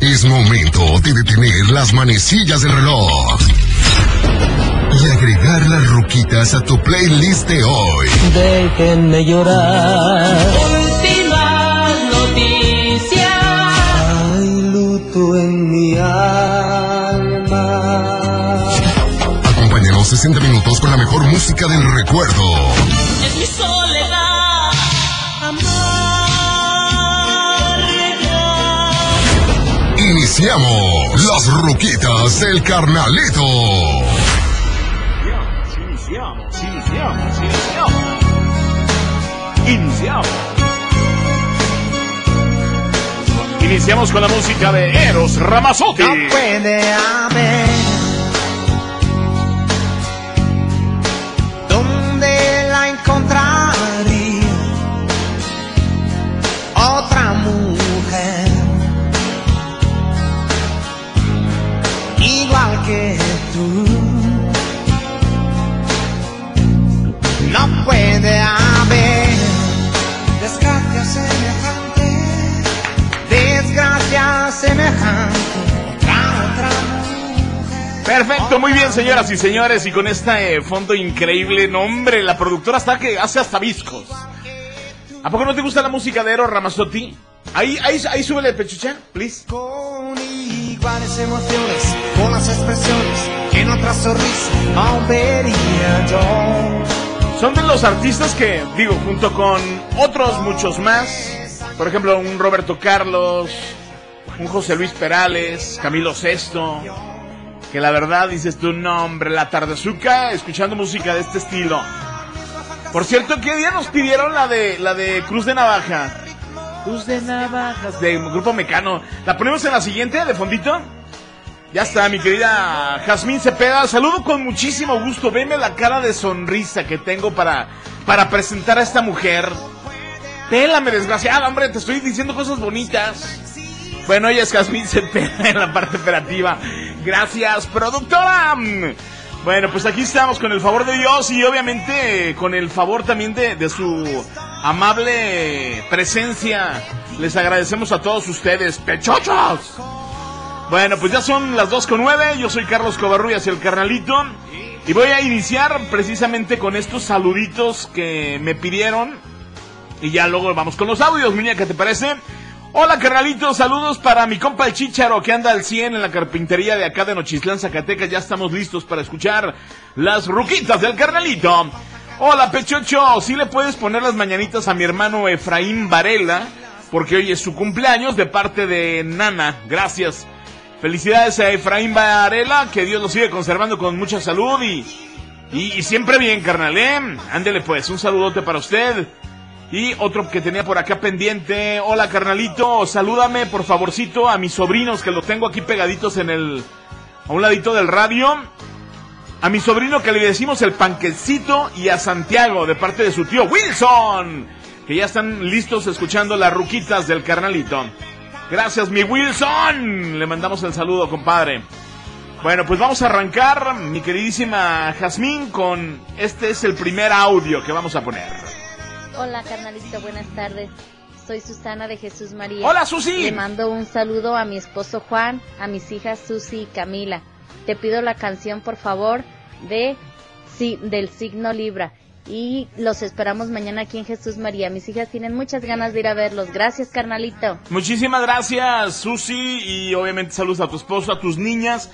Es momento de detener las manecillas del reloj y agregar las ruquitas a tu playlist de hoy. Déjenme llorar. Últimas noticias. Hay luto en mi alma. Acompáñanos 60 minutos con la mejor música del recuerdo. Iniciamos las ruquitas del carnalito. Iniciamos, iniciamos, iniciamos. Iniciamos. Iniciamos con la música de Eros Ramazzotti. No puede haber Perfecto, muy bien, señoras y señores. Y con este eh, fondo increíble, nombre, la productora está que hace hasta viscos. ¿A poco no te gusta la música de Eros Ramazzotti? Ahí, ahí, ahí súbele, pechucha, please. Con iguales emociones, con las expresiones que en otra sonrisa aún vería yo. Son de los artistas que, digo, junto con otros muchos más, por ejemplo, un Roberto Carlos, un José Luis Perales, Camilo Sesto, que la verdad dices tu nombre, la tardezuca, escuchando música de este estilo. Por cierto, ¿qué día nos pidieron la de la de Cruz de Navaja? Cruz de Navajas, de Grupo Mecano. ¿La ponemos en la siguiente, de fondito? Ya está, mi querida Jazmín Cepeda. Saludo con muchísimo gusto. Veme la cara de sonrisa que tengo para, para presentar a esta mujer. Pélame, desgraciada, hombre, te estoy diciendo cosas bonitas. Bueno, ella es Jazmín Cepeda en la parte operativa. Gracias, productora. Bueno, pues aquí estamos con el favor de Dios y obviamente con el favor también de, de su amable presencia. Les agradecemos a todos ustedes, pechochos. Bueno, pues ya son las 2 con 9. Yo soy Carlos Covarrubias, el carnalito. Y voy a iniciar precisamente con estos saluditos que me pidieron. Y ya luego vamos con los audios, muñeca, ¿te parece? Hola, carnalito, saludos para mi compa el Chicharo que anda al 100 en la carpintería de acá de Nochislán, Zacatecas. Ya estamos listos para escuchar las ruquitas del carnalito. Hola, Pechocho, si le puedes poner las mañanitas a mi hermano Efraín Varela, porque hoy es su cumpleaños de parte de Nana. Gracias. Felicidades a Efraín Varela, que Dios lo sigue conservando con mucha salud y, y, y siempre bien, carnal, ¿eh? Ándele pues, un saludote para usted. Y otro que tenía por acá pendiente. Hola, carnalito, salúdame por favorcito a mis sobrinos que los tengo aquí pegaditos en el... a un ladito del radio. A mi sobrino que le decimos el panquecito y a Santiago de parte de su tío Wilson, que ya están listos escuchando las ruquitas del carnalito. Gracias, mi Wilson. Le mandamos el saludo, compadre. Bueno, pues vamos a arrancar, mi queridísima Jazmín, con este es el primer audio que vamos a poner. Hola, carnalito, buenas tardes. Soy Susana de Jesús María. Hola, Susi. Le mando un saludo a mi esposo Juan, a mis hijas Susi y Camila. Te pido la canción, por favor, de sí, del signo Libra. Y los esperamos mañana aquí en Jesús María. Mis hijas tienen muchas ganas de ir a verlos. Gracias, carnalito. Muchísimas gracias, Susi, y obviamente saludos a tu esposo, a tus niñas.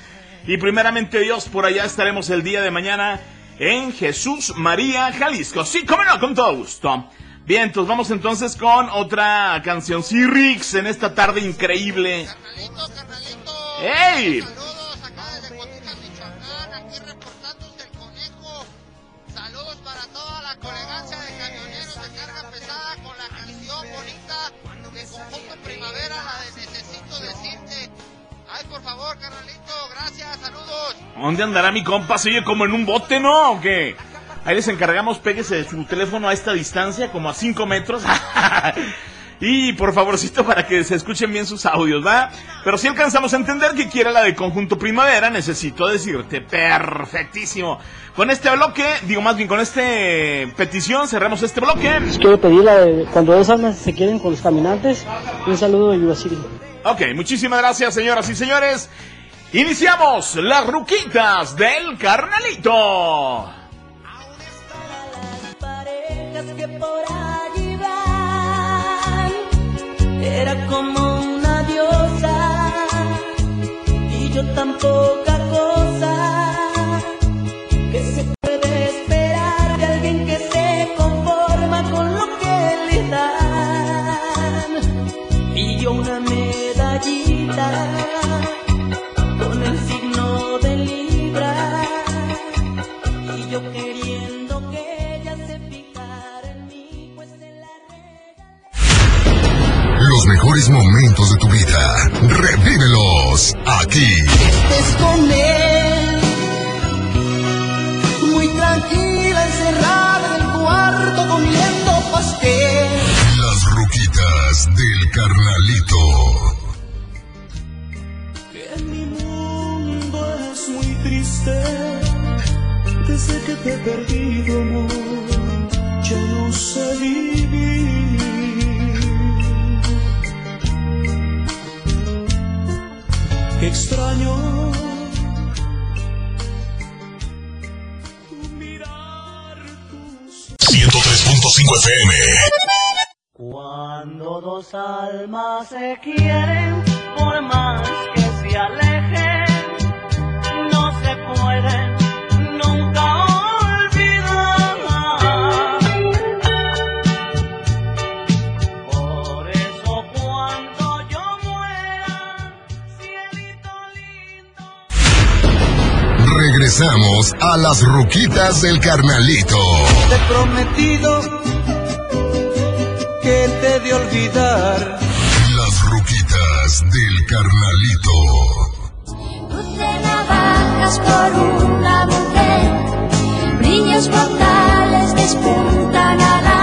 Y primeramente Dios, por allá estaremos el día de mañana en Jesús María, Jalisco. Sí, cómo no, con todo gusto. Bien, entonces vamos entonces con otra canción. Sí, Rix, en esta tarde increíble. Carnalito, carnalito. ¡Ey! Saludos acá desde Cotitas, Michoacán, aquí reportándose el conejo. Saludos para toda la colegancia de camioneros de carga pesada con la canción bonita de Conjunto Primavera, la de por favor, carnalito, gracias, saludos. ¿Dónde andará mi compa? ¿Se oye como en un bote, no? ¿O qué? Ahí les encargamos, péguese su teléfono a esta distancia, como a 5 metros. y por favorcito para que se escuchen bien sus audios, ¿va? Pero si alcanzamos a entender que quiere la de Conjunto Primavera, necesito decirte, perfectísimo. Con este bloque, digo más bien con este petición, cerramos este bloque. Quiero pedir la de cuando dos almas se quieren con los caminantes. Un saludo de Yuba City. Ok, muchísimas gracias, señoras y señores. Iniciamos las ruquitas del carnalito. las parejas que por Era como una diosa y yo tan poca cosa que se puede esperar de alguien que se conforma con lo que le dan. Y yo una medallita aquí. estés con él. Muy tranquila, encerrada en el cuarto comiendo pastel. Las ruquitas del carnalito. Que mi mundo es muy triste desde que te he perdido, amor. Ya no sé vivir. Extraño. tu mirar, tus 103.5 FM. Cuando dos almas se quieren, por más que se alejen, no se pueden Regresamos a las ruquitas del carnalito. Te he prometido que te de olvidar. Las ruquitas del carnalito. Cruce navajas por una mujer, brillos mortales despuntan al alba,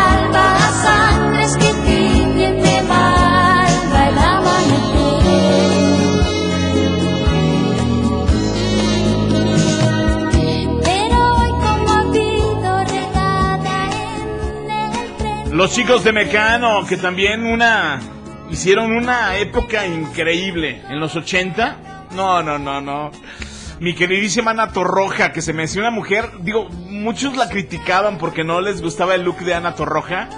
Los chicos de Mecano, que también una hicieron una época increíble en los 80. No, no, no, no. Mi queridísima Ana Torroja, que se me hacía una mujer, digo, muchos la criticaban porque no les gustaba el look de Ana Torroja,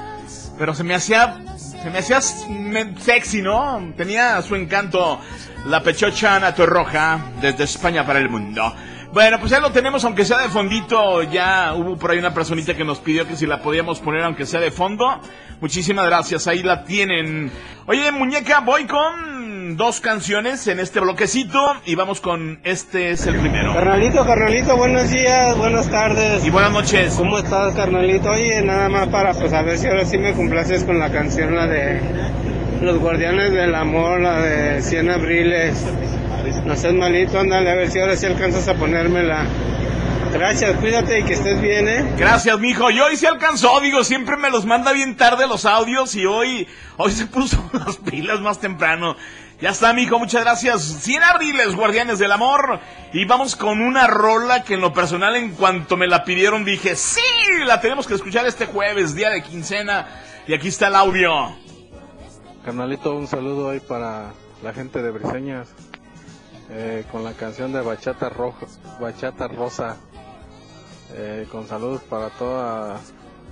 pero se me hacía se me hacía sexy, ¿no? Tenía su encanto la pechocha Ana Torroja desde España para el mundo. Bueno, pues ya lo tenemos, aunque sea de fondito. Ya hubo por ahí una personita que nos pidió que si la podíamos poner, aunque sea de fondo. Muchísimas gracias, ahí la tienen. Oye, muñeca, voy con dos canciones en este bloquecito y vamos con este es el primero. Carnalito, carnalito, buenos días, buenas tardes. Y buenas noches. ¿Cómo estás, carnalito? Oye, nada más para pues a ver si ahora sí me complaces con la canción, la de Los Guardianes del Amor, la de 100 Abriles. No seas malito, ándale, a ver si ahora sí alcanzas a ponérmela. Gracias, cuídate y que estés bien, ¿eh? Gracias, mijo. Y hoy se alcanzó, digo, siempre me los manda bien tarde los audios y hoy, hoy se puso las pilas más temprano. Ya está, mijo, muchas gracias. 100 abriles, guardianes del amor. Y vamos con una rola que en lo personal, en cuanto me la pidieron, dije, sí, la tenemos que escuchar este jueves, día de quincena. Y aquí está el audio. Carnalito, un saludo ahí para la gente de Briseñas. Eh, con la canción de Bachata Roja, Bachata Rosa. Eh, con saludos para toda,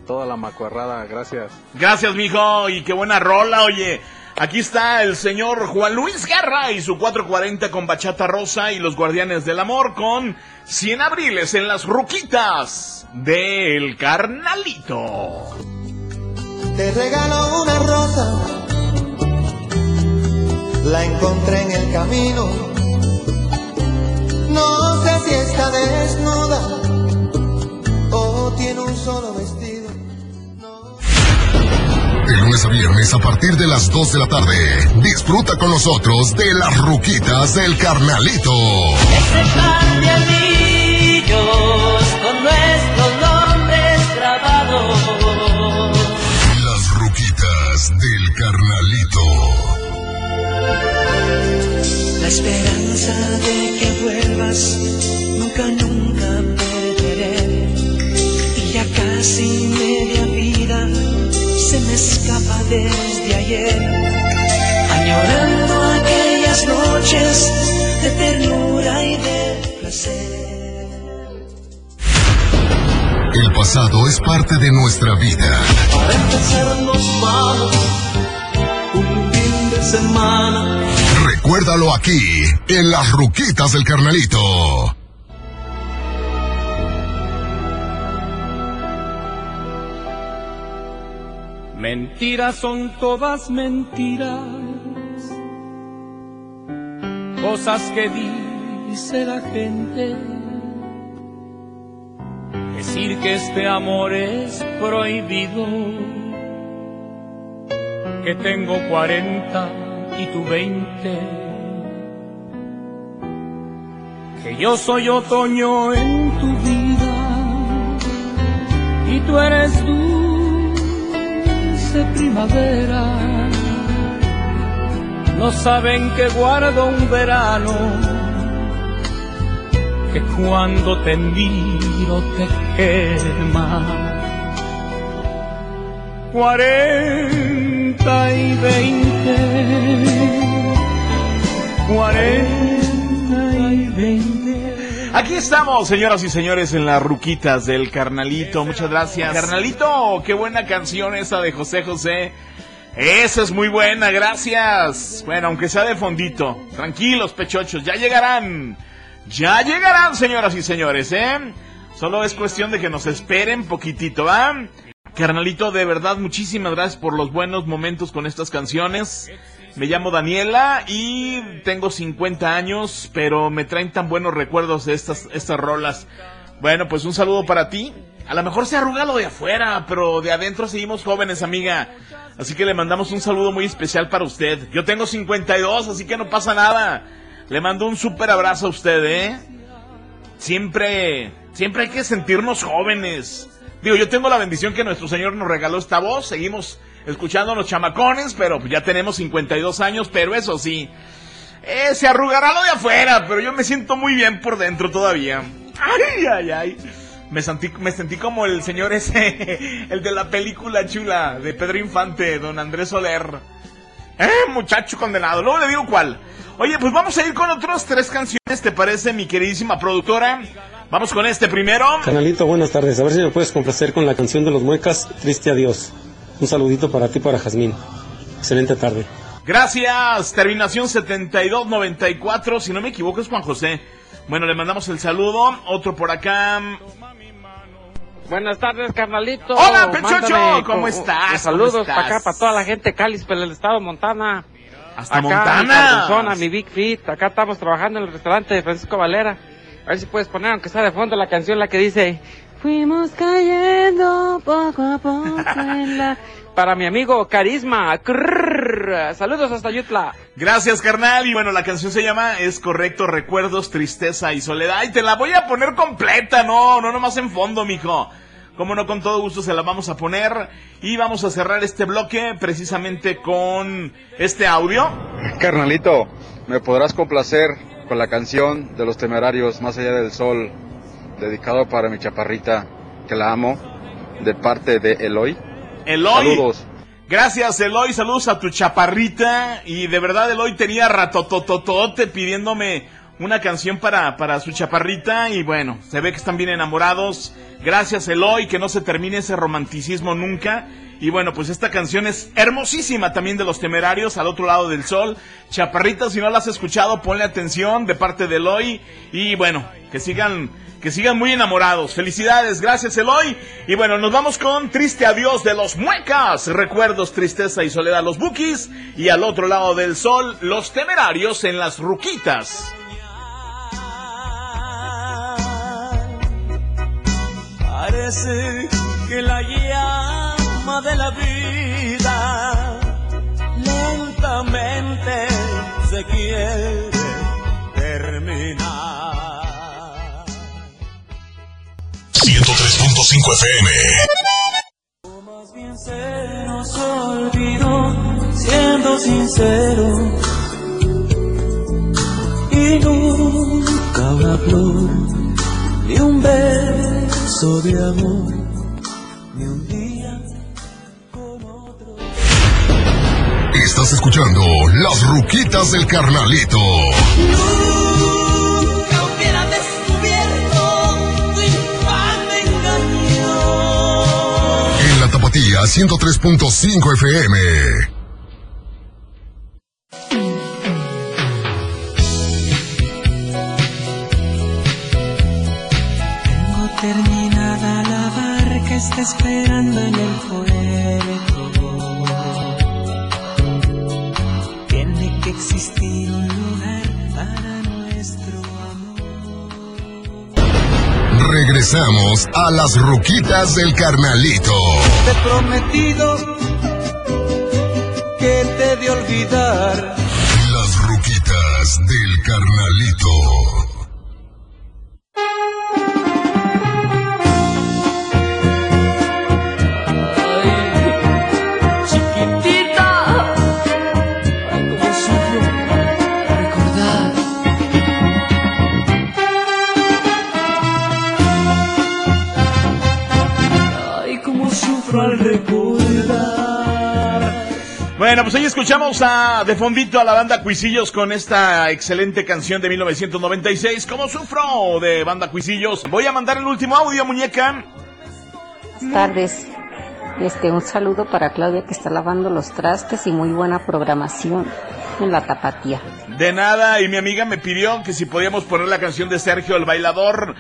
toda la macuarrada, gracias. Gracias, mijo, y qué buena rola, oye. Aquí está el señor Juan Luis Guerra y su 440 con Bachata Rosa y los Guardianes del Amor con 100 abriles en las ruquitas del carnalito. Te regalo una rosa, la encontré en el camino. No sé si está desnuda o tiene un solo vestido. No. De lunes a viernes a partir de las 2 de la tarde. Disfruta con nosotros de las ruquitas del carnalito. Ese par de anillos con nuestros nombres grabados. Las ruquitas del carnalito. La esperanza de más nunca, nunca perderé. Y ya casi media vida se me escapa desde ayer, añorando aquellas noches de ternura y de placer. El pasado es parte de nuestra vida. Para empezar nos vamos un fin de semana Recuérdalo aquí, en las ruquitas del carnalito. Mentiras son todas mentiras, cosas que dice la gente. Decir que este amor es prohibido, que tengo 40 y tú 20, que yo soy otoño en tu vida y tú eres dulce primavera. No saben que guardo un verano, que cuando te miro te quema. Cuarenta y veinte, cuarenta y veinte. Aquí estamos, señoras y señores, en las ruquitas del carnalito. Muchas gracias. Carnalito, qué buena canción esa de José José. Esa es muy buena, gracias. Bueno, aunque sea de fondito. Tranquilos, pechochos, ya llegarán. Ya llegarán, señoras y señores, ¿eh? Solo es cuestión de que nos esperen poquitito, ¿va? Carnalito, de verdad, muchísimas gracias por los buenos momentos con estas canciones. Me llamo Daniela y tengo 50 años, pero me traen tan buenos recuerdos de estas, estas rolas. Bueno, pues un saludo para ti. A lo mejor se arruga lo de afuera, pero de adentro seguimos jóvenes, amiga. Así que le mandamos un saludo muy especial para usted. Yo tengo 52, así que no pasa nada. Le mando un súper abrazo a usted, ¿eh? Siempre, siempre hay que sentirnos jóvenes. Digo, yo tengo la bendición que nuestro Señor nos regaló esta voz. Seguimos escuchando a los chamacones, pero ya tenemos 52 años, pero eso sí. Eh, se arrugará lo de afuera, pero yo me siento muy bien por dentro todavía. Ay, ay, ay. Me sentí, me sentí como el señor ese, el de la película chula de Pedro Infante, don Andrés Soler. Eh, muchacho condenado. Luego le digo cuál. Oye, pues vamos a ir con otras tres canciones, ¿te parece, mi queridísima productora? Vamos con este primero. Canalito, buenas tardes. A ver si me puedes complacer con la canción de los muecas, Triste Adiós. Un saludito para ti, para Jazmín. Excelente tarde. Gracias. Terminación 7294. Si no me equivoco es Juan José. Bueno, le mandamos el saludo. Otro por acá. Buenas tardes, carnalito. Hola, Pechocho. ¿Cómo estás? Saludos para acá, para toda la gente de Calispel, el estado de Montana. Hasta acá, Montana. Carbonzona, mi Big Fit. Acá estamos trabajando en el restaurante de Francisco Valera. A ver si puedes poner, aunque sea de fondo, la canción la que dice... Fuimos cayendo poco a poco en la... Para mi amigo Carisma. Crrr. Saludos hasta Yutla. Gracias, carnal. Y bueno, la canción se llama Es correcto, recuerdos, tristeza y soledad. Y te la voy a poner completa, no, no nomás en fondo, mijo. Como no, con todo gusto se la vamos a poner. Y vamos a cerrar este bloque precisamente con este audio. Carnalito, ¿me podrás complacer con la canción de los temerarios Más allá del sol, dedicado para mi chaparrita, que la amo, de parte de Eloy? Eloy. Saludos. Gracias, Eloy. Saludos a tu chaparrita. Y de verdad, Eloy tenía ratotototote pidiéndome una canción para, para su chaparrita. Y bueno, se ve que están bien enamorados. Gracias, Eloy. Que no se termine ese romanticismo nunca. Y bueno, pues esta canción es hermosísima también de los temerarios, al otro lado del sol. Chaparrita, si no la has escuchado, ponle atención de parte de Eloy. Y bueno, que sigan, que sigan muy enamorados. Felicidades, gracias Eloy. Y bueno, nos vamos con Triste Adiós de los Muecas. Recuerdos, tristeza y soledad, los Bookies. Y al otro lado del sol, los temerarios en las ruquitas. Parece que la llama de la vida lentamente se quiere terminar. 103.5 FM. Más bien se nos olvidó, siendo sincero, y nunca un de amor, ni un día con otro. Estás escuchando Las Ruquitas del Carnalito. En la Tapatía 103.5 FM. Regresamos a las ruquitas del carnalito. Te he prometido que te de olvidar. Recordar. Bueno, pues ahí escuchamos a de fondito a la banda Cuisillos con esta excelente canción de 1996. ¿Cómo sufro de banda Cuisillos? Voy a mandar el último audio, muñeca. Buenas tardes. Este, un saludo para Claudia que está lavando los trastes y muy buena programación en la tapatía. De nada, y mi amiga me pidió que si podíamos poner la canción de Sergio el bailador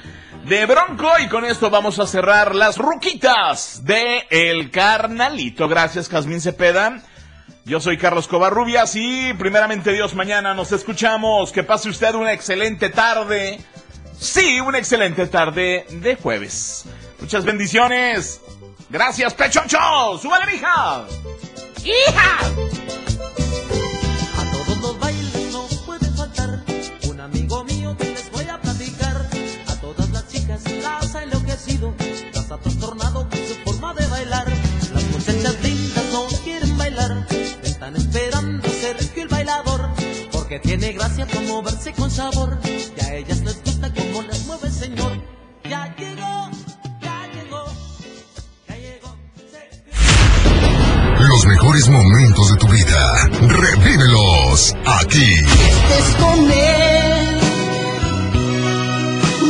de Bronco y con esto vamos a cerrar las ruquitas de El Carnalito. Gracias, Jazmín Cepeda. Yo soy Carlos Covarrubias y primeramente Dios, mañana nos escuchamos. Que pase usted una excelente tarde. Sí, una excelente tarde de jueves. Muchas bendiciones. Gracias, Pechoncho. ¡Súbale, mija! ¡Hija! enloquecido, las trastornado con su forma de bailar. Las muchachas lindas no quieren bailar, están esperando ser el bailador, porque tiene gracia para moverse con sabor. Y a ellas les gusta cómo las mueve el señor. Ya llegó. ya llegó, ya llegó. Los mejores momentos de tu vida, revívelos aquí. Estés con él,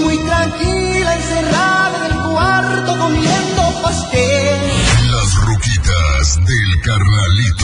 muy tranquilo. Las ruquitas del carnalito.